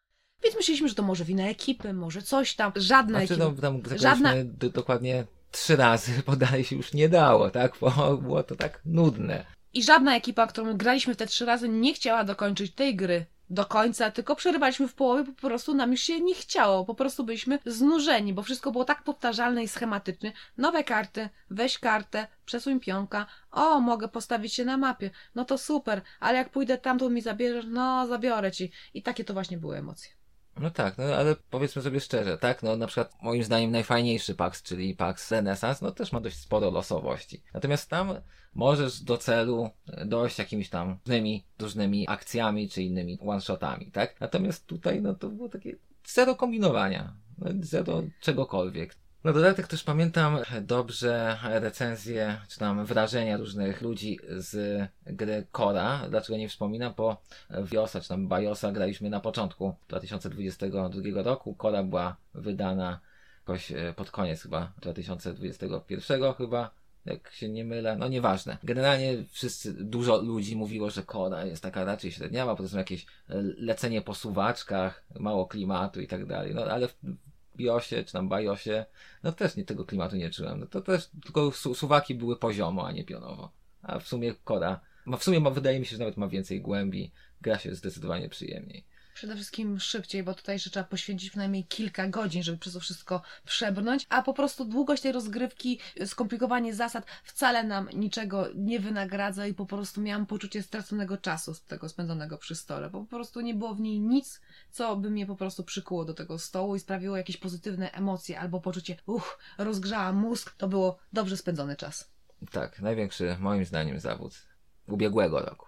Więc myśleliśmy, że to może wina ekipy, może coś tam. Żadna znaczy, ekipa. No, tam żadna... dokładnie trzy razy, bo dalej się już nie dało, tak? Bo było to tak nudne. I żadna ekipa, którą graliśmy te trzy razy, nie chciała dokończyć tej gry do końca, tylko przerywaliśmy w połowie, po prostu nam już się nie chciało, po prostu byliśmy znużeni, bo wszystko było tak powtarzalne i schematyczne. Nowe karty, weź kartę, przesuń pionka, o, mogę postawić się na mapie, no to super, ale jak pójdę tam, to mi zabierzesz, no, zabiorę ci. I takie to właśnie były emocje. No tak, no ale powiedzmy sobie szczerze, tak? No na przykład moim zdaniem najfajniejszy PAX, czyli PAX Renaissance, no też ma dość sporo losowości. Natomiast tam możesz do celu dojść jakimiś tam różnymi, różnymi akcjami czy innymi one-shotami, tak? Natomiast tutaj no to było takie zero kombinowania, no, zero czegokolwiek. Na dodatek też pamiętam dobrze recenzje, czy tam wrażenia różnych ludzi z gry Kora. Dlaczego nie wspominam? Bo w Biosa, czy tam Biosa graliśmy na początku 2022 roku. Kora była wydana jakoś e, pod koniec chyba 2021 chyba jak się nie mylę, no nieważne. Generalnie wszyscy, dużo ludzi mówiło, że Kora jest taka raczej średniawa, potem jakieś e, lecenie po suwaczkach, mało klimatu i tak dalej, no ale Biosie, czy tam Bajosie, no też nie tego klimatu nie czułem. No to też tylko su suwaki były poziomo, a nie pionowo. A w sumie Kora, w sumie ma, wydaje mi się, że nawet ma więcej głębi, gra się zdecydowanie przyjemniej przede wszystkim szybciej, bo tutaj jeszcze trzeba poświęcić przynajmniej kilka godzin, żeby przez to wszystko przebrnąć, a po prostu długość tej rozgrywki, skomplikowanie zasad wcale nam niczego nie wynagradza i po prostu miałam poczucie straconego czasu z tego spędzonego przy stole, bo po prostu nie było w niej nic, co by mnie po prostu przykuło do tego stołu i sprawiło jakieś pozytywne emocje albo poczucie, uch, rozgrzała mózg, to było dobrze spędzony czas. Tak, największy moim zdaniem zawód ubiegłego roku.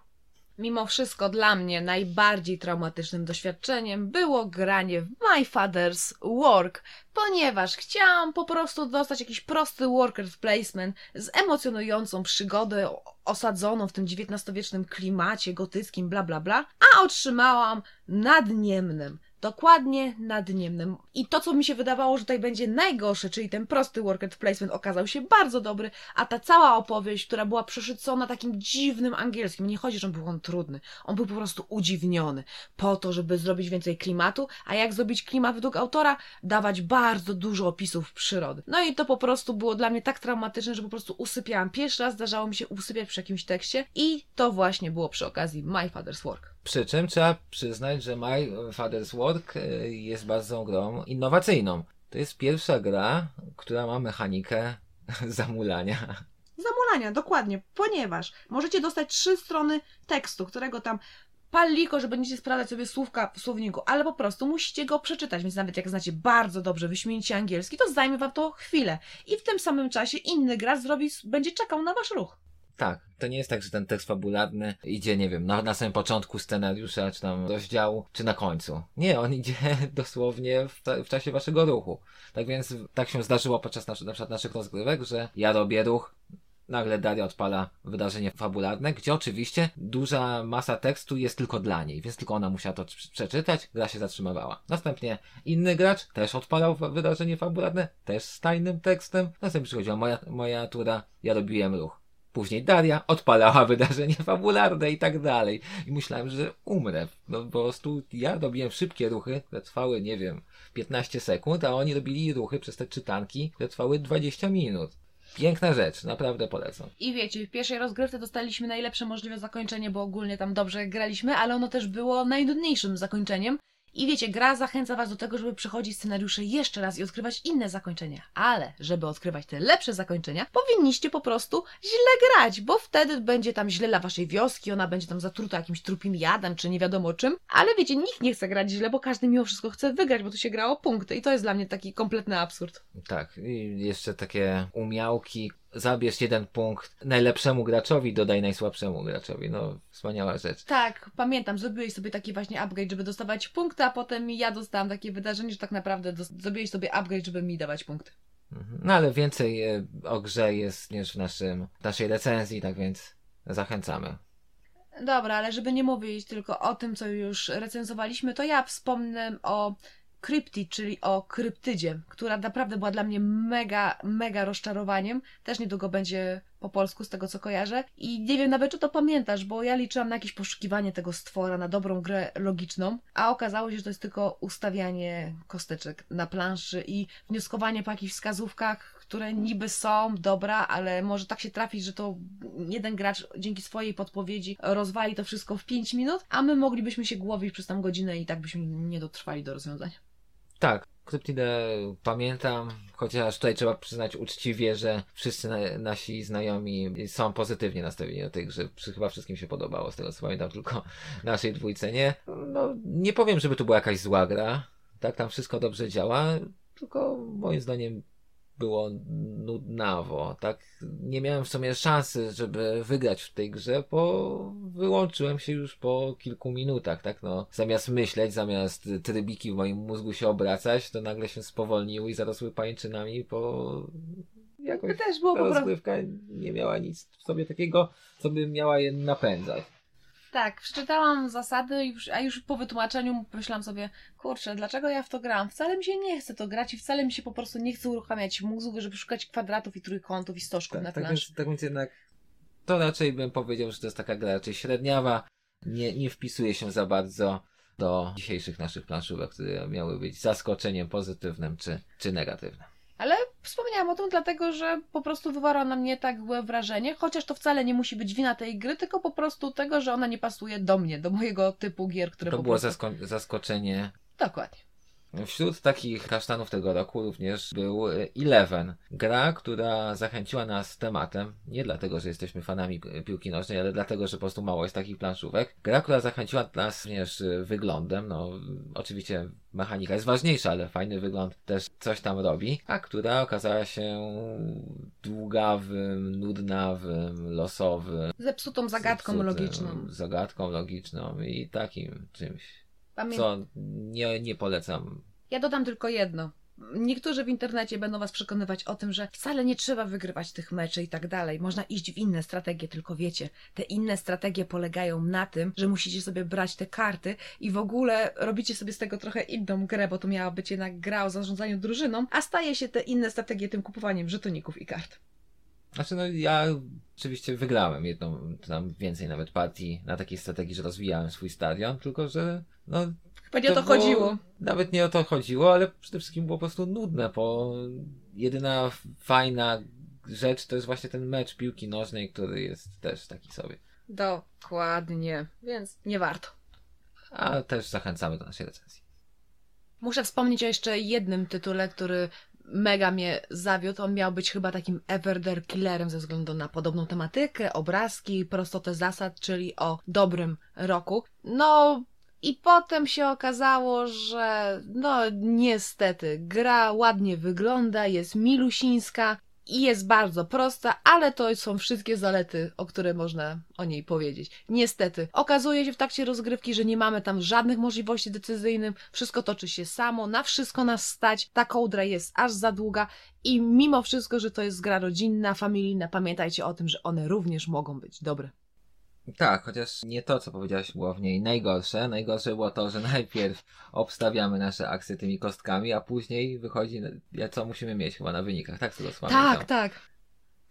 Mimo wszystko dla mnie najbardziej traumatycznym doświadczeniem było granie w My Father's Work, ponieważ chciałam po prostu dostać jakiś prosty worker placement z emocjonującą przygodę osadzoną w tym XIX-wiecznym klimacie gotyckim, bla bla bla, a otrzymałam nadniemnym dokładnie nad nim. I to, co mi się wydawało, że tutaj będzie najgorsze, czyli ten prosty worker placement okazał się bardzo dobry, a ta cała opowieść, która była przeszycona takim dziwnym angielskim, nie chodzi, że był on trudny, on był po prostu udziwniony, po to, żeby zrobić więcej klimatu, a jak zrobić klimat według autora? Dawać bardzo dużo opisów przyrody. No i to po prostu było dla mnie tak traumatyczne, że po prostu usypiałam. Pierwszy raz zdarzało mi się usypiać przy jakimś tekście i to właśnie było przy okazji My Father's Work. Przy czym trzeba przyznać, że My Father's Work e, jest bardzo grą innowacyjną. To jest pierwsza gra, która ma mechanikę zamulania. Zamulania, dokładnie, ponieważ możecie dostać trzy strony tekstu, którego tam paliko, że będziecie sprawdzać sobie słówka w słowniku, ale po prostu musicie go przeczytać, więc nawet jak znacie bardzo dobrze, wyśmienicie angielski, to zajmie wam to chwilę. I w tym samym czasie inny gracz zrobi, będzie czekał na wasz ruch. Tak, to nie jest tak, że ten tekst fabularny idzie, nie wiem, na, na samym początku scenariusza, czy tam rozdziału, czy na końcu. Nie, on idzie dosłownie w, ta, w czasie waszego ruchu. Tak więc tak się zdarzyło podczas nasz, na przykład naszych rozgrywek, że ja robię ruch, nagle Daria odpala wydarzenie fabularne, gdzie oczywiście duża masa tekstu jest tylko dla niej, więc tylko ona musiała to przeczytać, gra się zatrzymywała. Następnie inny gracz też odpalał wydarzenie fabularne, też z tajnym tekstem. Następnie przychodziła moja, moja tura, ja robiłem ruch. Później Daria odpalała wydarzenie fabularne i tak dalej. I myślałem, że umrę. No po prostu ja robiłem szybkie ruchy, które trwały, nie wiem, 15 sekund, a oni robili ruchy przez te czytanki, które trwały 20 minut. Piękna rzecz, naprawdę polecam. I wiecie, w pierwszej rozgrywce dostaliśmy najlepsze możliwe zakończenie, bo ogólnie tam dobrze graliśmy, ale ono też było najnudniejszym zakończeniem. I wiecie, gra zachęca Was do tego, żeby przechodzić scenariusze jeszcze raz i odkrywać inne zakończenia. Ale, żeby odkrywać te lepsze zakończenia, powinniście po prostu źle grać, bo wtedy będzie tam źle dla Waszej wioski, ona będzie tam zatruta jakimś trupim jadem, czy nie wiadomo czym. Ale wiecie, nikt nie chce grać źle, bo każdy mimo wszystko chce wygrać, bo tu się gra o punkty. I to jest dla mnie taki kompletny absurd. Tak, i jeszcze takie umiałki, zabierz jeden punkt najlepszemu graczowi, dodaj najsłabszemu graczowi. No, wspaniała rzecz. Tak, pamiętam, zrobiłeś sobie taki właśnie upgrade, żeby dostawać punkty, a potem ja dostałam takie wydarzenie, że tak naprawdę zrobiłeś sobie upgrade, żeby mi dawać punkty. Mhm. No ale więcej e, o grze jest niż w naszym, w naszej recenzji, tak więc zachęcamy. Dobra, ale żeby nie mówić tylko o tym, co już recenzowaliśmy, to ja wspomnę o Krypti, czyli o kryptydzie, która naprawdę była dla mnie mega, mega rozczarowaniem. Też niedługo będzie po polsku, z tego co kojarzę. I nie wiem nawet, czy to pamiętasz, bo ja liczyłam na jakieś poszukiwanie tego stwora, na dobrą grę logiczną, a okazało się, że to jest tylko ustawianie kosteczek na planszy i wnioskowanie po jakichś wskazówkach, które niby są dobra, ale może tak się trafić, że to jeden gracz dzięki swojej podpowiedzi rozwali to wszystko w 5 minut, a my moglibyśmy się głowić przez tam godzinę i tak byśmy nie dotrwali do rozwiązania. Tak, Kryptidę pamiętam, chociaż tutaj trzeba przyznać uczciwie, że wszyscy na, nasi znajomi są pozytywnie nastawieni do tej gry. Chyba wszystkim się podobało, z tego co pamiętam, tylko naszej dwójce nie. No, nie powiem, żeby to była jakaś zła gra. Tak, tam wszystko dobrze działa, tylko moim zdaniem było nudnawo, tak? Nie miałem w sumie szansy, żeby wygrać w tej grze, bo wyłączyłem się już po kilku minutach, tak? No, zamiast myśleć, zamiast trybiki w moim mózgu się obracać, to nagle się spowolniły i zarosły pańczynami, bo jakoś to też było ta rozgrywka nie miała nic w sobie takiego, co by miała je napędzać. Tak, przeczytałam zasady, a już po wytłumaczeniu myślałam sobie, kurczę, dlaczego ja w to gram? Wcale mi się nie chce to grać i wcale mi się po prostu nie chce uruchamiać mózgu, żeby szukać kwadratów i trójkątów i stożków tak, na tak planszy. Więc, tak więc jednak to raczej bym powiedział, że to jest taka gra raczej średniawa, nie, nie wpisuje się za bardzo do dzisiejszych naszych planszówek, które miały być zaskoczeniem pozytywnym czy, czy negatywnym. Ale wspomniałam o tym dlatego, że po prostu wywarła na mnie tak złe wrażenie, chociaż to wcale nie musi być wina tej gry, tylko po prostu tego, że ona nie pasuje do mnie, do mojego typu gier, które To po było prostu... zasko- zaskoczenie. Dokładnie. Wśród takich kasztanów tego roku również był Eleven. Gra, która zachęciła nas tematem. Nie dlatego, że jesteśmy fanami piłki nożnej, ale dlatego, że po prostu mało jest takich planszówek. Gra, która zachęciła nas również wyglądem. No, oczywiście mechanika jest ważniejsza, ale fajny wygląd też coś tam robi. A która okazała się długawym, nudnawym, losowym. Zepsutą zagadką zepsutym, logiczną. Zagadką logiczną i takim czymś. Pamię... Co nie, nie polecam. Ja dodam tylko jedno. Niektórzy w internecie będą Was przekonywać o tym, że wcale nie trzeba wygrywać tych meczy i tak dalej. Można iść w inne strategie, tylko wiecie, te inne strategie polegają na tym, że musicie sobie brać te karty i w ogóle robicie sobie z tego trochę inną grę, bo to miała być jednak gra o zarządzaniu drużyną, a staje się te inne strategie tym kupowaniem żetoników i kart. Znaczy, no ja oczywiście wygrałem jedną, tam więcej nawet partii na takiej strategii, że rozwijałem swój stadion, tylko że no Chyba nie o to było- chodziło. Nawet nie o to chodziło, ale przede wszystkim było po prostu nudne, bo jedyna fajna rzecz to jest właśnie ten mecz piłki nożnej, który jest też taki sobie. Dokładnie, więc nie warto. A też zachęcamy do naszej recenzji. Muszę wspomnieć o jeszcze jednym tytule, który mega mnie zawiódł. On miał być chyba takim Everder Killerem ze względu na podobną tematykę, obrazki, prostotę zasad, czyli o dobrym roku. No i potem się okazało, że no niestety gra ładnie wygląda, jest milusińska i jest bardzo prosta, ale to są wszystkie zalety, o które można o niej powiedzieć. Niestety, okazuje się w trakcie rozgrywki, że nie mamy tam żadnych możliwości decyzyjnych, wszystko toczy się samo, na wszystko nas stać, ta kołdra jest aż za długa i mimo wszystko, że to jest gra rodzinna, familijna, pamiętajcie o tym, że one również mogą być dobre. Tak, chociaż nie to, co powiedziałaś, było w niej najgorsze. Najgorsze było to, że najpierw obstawiamy nasze akcje tymi kostkami, a później wychodzi, co musimy mieć chyba na wynikach, tak? Z tego Tak, tak.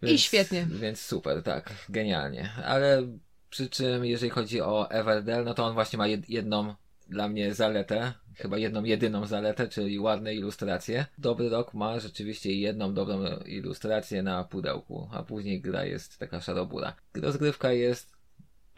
I świetnie. Więc super, tak, genialnie. Ale przy czym, jeżeli chodzi o Everdell, no to on właśnie ma jed, jedną dla mnie zaletę, chyba jedną jedyną zaletę, czyli ładne ilustracje. Dobry rok ma rzeczywiście jedną dobrą ilustrację na pudełku, a później gra jest taka szarobura. Rozgrywka jest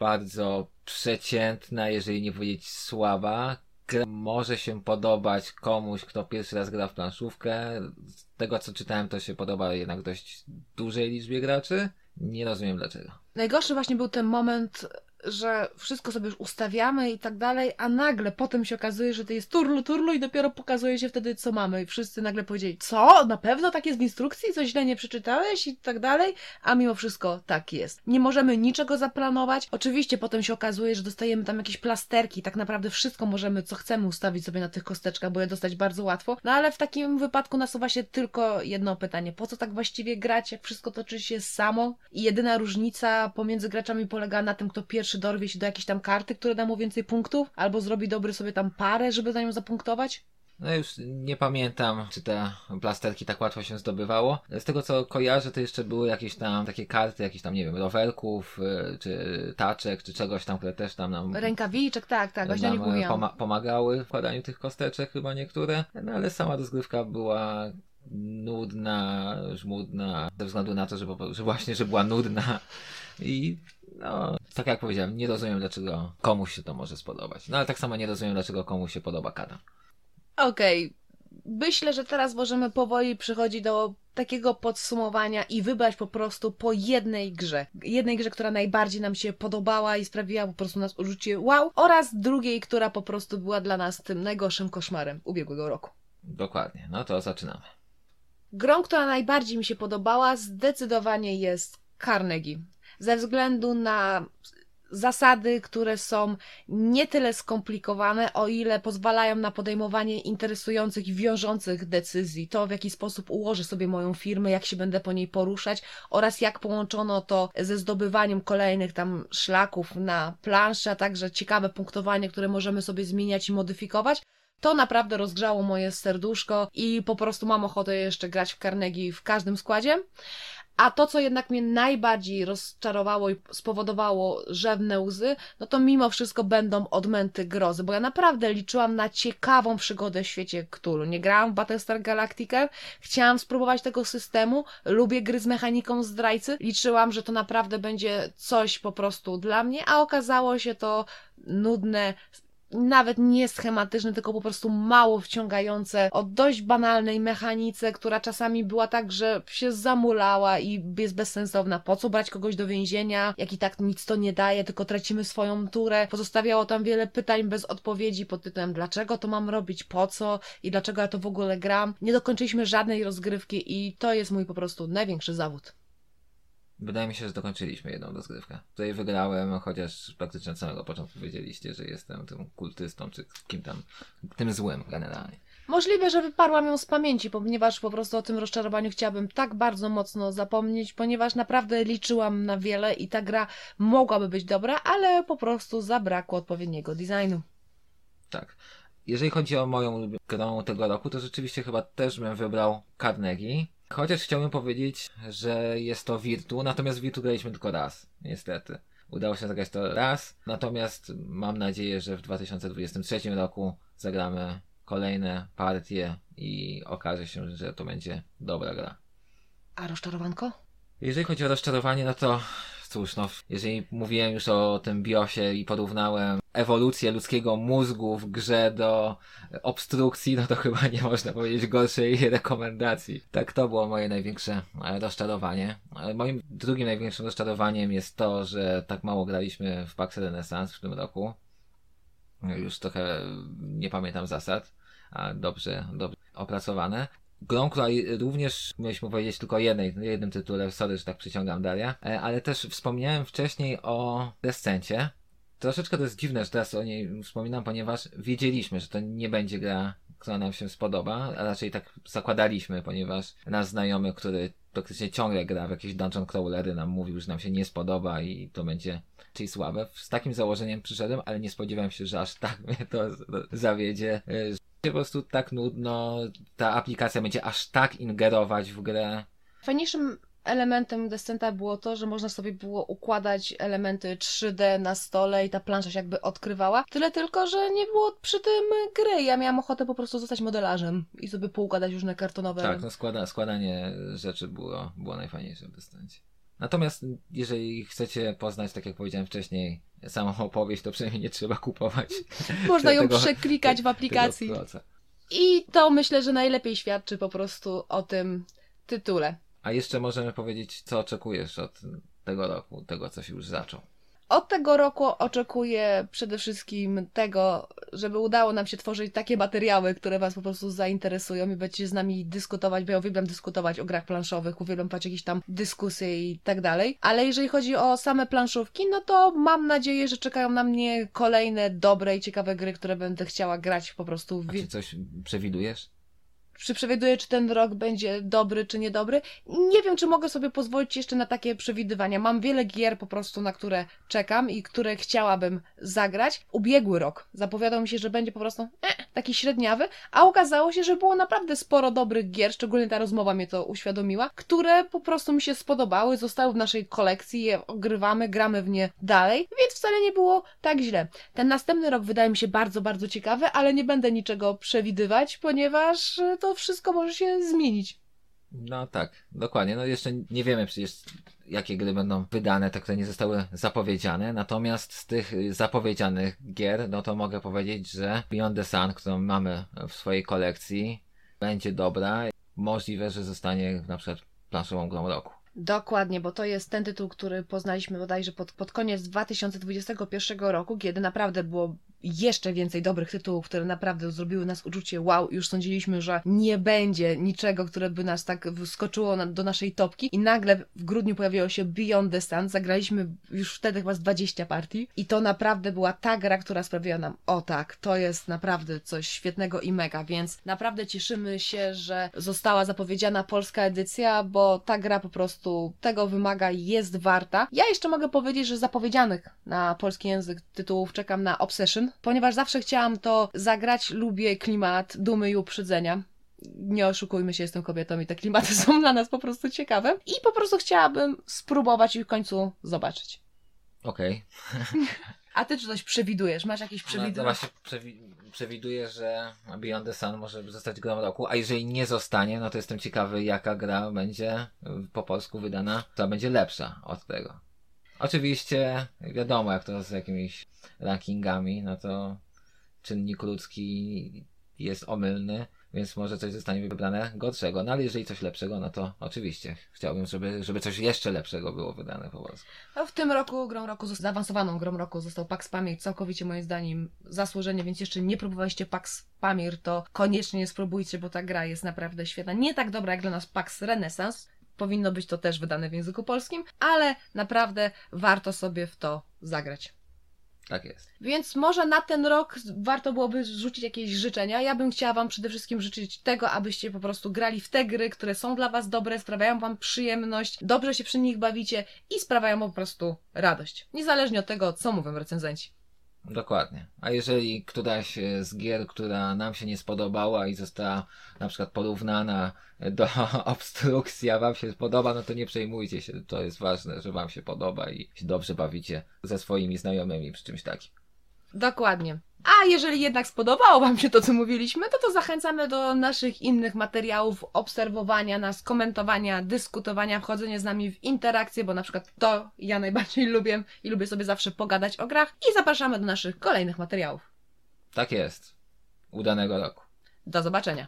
bardzo przeciętna, jeżeli nie powiedzieć słaba. Gra może się podobać komuś, kto pierwszy raz gra w planszówkę. Z tego co czytałem, to się podoba jednak dość dużej liczbie graczy. Nie rozumiem dlaczego. Najgorszy właśnie był ten moment, że wszystko sobie już ustawiamy i tak dalej, a nagle potem się okazuje, że to jest turlu, turlu i dopiero pokazuje się wtedy, co mamy. I wszyscy nagle powiedzieli, co? Na pewno tak jest w instrukcji? Coś źle nie przeczytałeś? I tak dalej? A mimo wszystko tak jest. Nie możemy niczego zaplanować. Oczywiście potem się okazuje, że dostajemy tam jakieś plasterki. Tak naprawdę wszystko możemy, co chcemy ustawić sobie na tych kosteczkach, bo je dostać bardzo łatwo. No ale w takim wypadku nasuwa się tylko jedno pytanie. Po co tak właściwie grać, jak wszystko toczy się samo? I jedyna różnica pomiędzy graczami polega na tym, kto pierwszy dorwie się do jakiejś tam karty, która da mu więcej punktów, albo zrobi dobry sobie tam parę, żeby za nią zapunktować. No już nie pamiętam, czy te plasterki tak łatwo się zdobywało. Z tego co kojarzę, to jeszcze były jakieś tam takie karty, jakieś tam, nie wiem, rowerków, y, czy taczek, czy czegoś tam, które też tam nam, Rękawiczek, tak, tak, właśnie nam mówiłam. poma- pomagały w kładaniu tych kosteczek, chyba niektóre. No ale sama rozgrywka była nudna, żmudna, ze względu na to, że, że właśnie, że była nudna i no, tak jak powiedziałem, nie rozumiem dlaczego komuś się to może spodobać. No ale tak samo nie rozumiem dlaczego komuś się podoba Kata. Okej. Myślę, że teraz możemy powoli przychodzić do takiego podsumowania i wybrać po prostu po jednej grze. Jednej grze, która najbardziej nam się podobała i sprawiła po prostu nas uczucie wow, oraz drugiej, która po prostu była dla nas tym najgorszym koszmarem ubiegłego roku. Dokładnie, no to zaczynamy. Grą, która najbardziej mi się podobała, zdecydowanie jest Carnegie. Ze względu na zasady, które są nie tyle skomplikowane, o ile pozwalają na podejmowanie interesujących i wiążących decyzji. To, w jaki sposób ułożę sobie moją firmę, jak się będę po niej poruszać oraz jak połączono to ze zdobywaniem kolejnych tam szlaków na planszy, a także ciekawe punktowanie, które możemy sobie zmieniać i modyfikować. To naprawdę rozgrzało moje serduszko i po prostu mam ochotę jeszcze grać w Carnegie w każdym składzie. A to, co jednak mnie najbardziej rozczarowało i spowodowało rzewne łzy, no to mimo wszystko będą odmęty grozy, bo ja naprawdę liczyłam na ciekawą przygodę w świecie Cthulhu. Nie grałam w Battlestar Galactica, chciałam spróbować tego systemu, lubię gry z mechaniką zdrajcy, liczyłam, że to naprawdę będzie coś po prostu dla mnie, a okazało się to nudne, nawet nie schematyczne, tylko po prostu mało wciągające, o dość banalnej mechanice, która czasami była tak, że się zamulała i jest bezsensowna. Po co brać kogoś do więzienia, jak i tak nic to nie daje, tylko tracimy swoją turę. Pozostawiało tam wiele pytań bez odpowiedzi pod tytułem dlaczego to mam robić, po co i dlaczego ja to w ogóle gram. Nie dokończyliśmy żadnej rozgrywki i to jest mój po prostu największy zawód. Wydaje mi się, że dokończyliśmy jedną rozgrywkę. Tutaj wygrałem, chociaż praktycznie od samego początku wiedzieliście, że jestem tym kultystą, czy kim tam, tym złym generalnie. Możliwe, że wyparłam ją z pamięci, ponieważ po prostu o tym rozczarowaniu chciałabym tak bardzo mocno zapomnieć, ponieważ naprawdę liczyłam na wiele i ta gra mogłaby być dobra, ale po prostu zabrakło odpowiedniego designu. Tak. Jeżeli chodzi o moją grą tego roku, to rzeczywiście chyba też bym wybrał Carnegie. Chociaż chciałbym powiedzieć, że jest to Virtu, natomiast Virtu graliśmy tylko raz, niestety. Udało się zagrać to raz, natomiast mam nadzieję, że w 2023 roku zagramy kolejne partie i okaże się, że to będzie dobra gra. A rozczarowanko? Jeżeli chodzi o rozczarowanie, no to cóż, no, jeżeli mówiłem już o tym BIOSie i porównałem ewolucję ludzkiego mózgu w grze do obstrukcji, no to chyba nie można powiedzieć gorszej rekomendacji. Tak, to było moje największe e, rozczarowanie. E, moim drugim największym rozczarowaniem jest to, że tak mało graliśmy w PAX Renaissance w tym roku. Już trochę nie pamiętam zasad, a dobrze, dobrze opracowane grą, która również mieliśmy powiedzieć tylko o jednej, jednym tytule, sorry, że tak przyciągam Daria, e, ale też wspomniałem wcześniej o Descencie. Troszeczkę to jest dziwne, że teraz o niej wspominam, ponieważ wiedzieliśmy, że to nie będzie gra, która nam się spodoba, a raczej tak zakładaliśmy, ponieważ nasz znajomy, który praktycznie ciągle gra w jakieś dungeon crawlery, nam mówił, że nam się nie spodoba i to będzie czyli słabe. Z takim założeniem przyszedłem, ale nie spodziewałem się, że aż tak mnie to zawiedzie, e, po prostu tak nudno, ta aplikacja będzie aż tak ingerować w grę. Fajniejszym elementem Descenta było to, że można sobie było układać elementy 3D na stole i ta plansza się jakby odkrywała. Tyle tylko, że nie było przy tym gry. Ja miałam ochotę po prostu zostać modelarzem i sobie poukładać różne kartonowe... Tak, no składa, składanie rzeczy było, było najfajniejsze w Descencie. Natomiast jeżeli chcecie poznać, tak jak powiedziałem wcześniej, samą opowieść, to przynajmniej nie trzeba kupować. Można ją tego, przeklikać w aplikacji. I to myślę, że najlepiej świadczy po prostu o tym tytule. A jeszcze możemy powiedzieć, co oczekujesz od tego roku, tego, co się już zaczął. Od tego roku oczekuję przede wszystkim tego, żeby udało nam się tworzyć takie materiały, które Was po prostu zainteresują i będziecie z nami dyskutować, bo ja uwielbiam dyskutować o grach planszowych, uwielbiam patrzeć jakieś tam dyskusje i tak dalej. Ale jeżeli chodzi o same planszówki, no to mam nadzieję, że czekają na mnie kolejne dobre i ciekawe gry, które będę chciała grać po prostu. W... A czy coś przewidujesz? Czy przewiduję, czy ten rok będzie dobry, czy niedobry. Nie wiem, czy mogę sobie pozwolić jeszcze na takie przewidywania. Mam wiele gier po prostu, na które czekam i które chciałabym zagrać. Ubiegły rok zapowiadał mi się, że będzie po prostu eh, taki średniawy, a okazało się, że było naprawdę sporo dobrych gier, szczególnie ta rozmowa mnie to uświadomiła, które po prostu mi się spodobały, zostały w naszej kolekcji, je ogrywamy, gramy w nie dalej, więc wcale nie było tak źle. Ten następny rok wydaje mi się bardzo, bardzo ciekawy, ale nie będę niczego przewidywać, ponieważ to wszystko może się zmienić. No tak, dokładnie. No jeszcze nie wiemy przecież, jakie gry będą wydane, te, które nie zostały zapowiedziane. Natomiast z tych zapowiedzianych gier, no to mogę powiedzieć, że Beyond the Sun, którą mamy w swojej kolekcji, będzie dobra. Możliwe, że zostanie na przykład planszową grą roku. Dokładnie, bo to jest ten tytuł, który poznaliśmy bodajże pod, pod koniec 2021 roku, kiedy naprawdę było jeszcze więcej dobrych tytułów, które naprawdę zrobiły nas uczucie wow. Już sądziliśmy, że nie będzie niczego, które by nas tak wskoczyło na, do naszej topki i nagle w grudniu pojawiło się Beyond the Sun. Zagraliśmy już wtedy chyba z 20 partii i to naprawdę była ta gra, która sprawiła nam o tak, to jest naprawdę coś świetnego i mega, więc naprawdę cieszymy się, że została zapowiedziana polska edycja, bo ta gra po prostu tego wymaga jest warta. Ja jeszcze mogę powiedzieć, że zapowiedzianych na polski język tytułów czekam na Obsession, ponieważ zawsze chciałam to zagrać, lubię klimat dumy i uprzedzenia. Nie oszukujmy się, jestem kobietą i te klimaty są dla nas po prostu ciekawe. I po prostu chciałabym spróbować i w końcu zobaczyć. Okej. A ty czy coś przewidujesz? Masz jakieś No, to przewidywania? właśnie przewi- przewiduję, że Beyond the Sun może zostać grą roku, a jeżeli nie zostanie, no to jestem ciekawy, jaka gra będzie y, po polsku wydana, która będzie lepsza od tego. Oczywiście wiadomo, jak to z jakimiś rankingami, no to czynnik ludzki jest omylny, więc może coś zostanie wybrane gorszego, no ale jeżeli coś lepszego, no to oczywiście chciałbym, żeby, żeby coś jeszcze lepszego było wydane po polsku. No, w tym roku grą roku, zaawansowaną grą roku został Pax Pamir, całkowicie moim zdaniem zasłużenie, więc jeszcze nie próbowaliście Pax Pamir, to koniecznie spróbujcie, bo ta gra jest naprawdę świetna. Nie tak dobra jak dla nas Pax Renaissance, powinno być to też wydane w języku polskim, ale naprawdę warto sobie w to zagrać. Tak jest. Więc może na ten rok warto byłoby rzucić jakieś życzenia. Ja bym chciała Wam przede wszystkim życzyć tego, abyście po prostu grali w te gry, które są dla Was dobre, sprawiają Wam przyjemność, dobrze się przy nich bawicie i sprawiają po prostu radość. Niezależnie od tego, co mówią recenzenci. Dokładnie. A jeżeli któraś z gier, która nam się nie spodobała i została na przykład porównana do obstrukcji, a wam się podoba, no to nie przejmujcie się. To jest ważne, że wam się podoba i się dobrze bawicie ze swoimi znajomymi przy czymś takim. Dokładnie. A jeżeli jednak spodobało Wam się to, co mówiliśmy, to to zachęcamy do naszych innych materiałów, obserwowania nas, komentowania, dyskutowania, wchodzenia z nami w interakcję, bo na przykład to ja najbardziej lubię i lubię sobie zawsze pogadać o grach i zapraszamy do naszych kolejnych materiałów. Tak jest. Udanego roku. Do zobaczenia.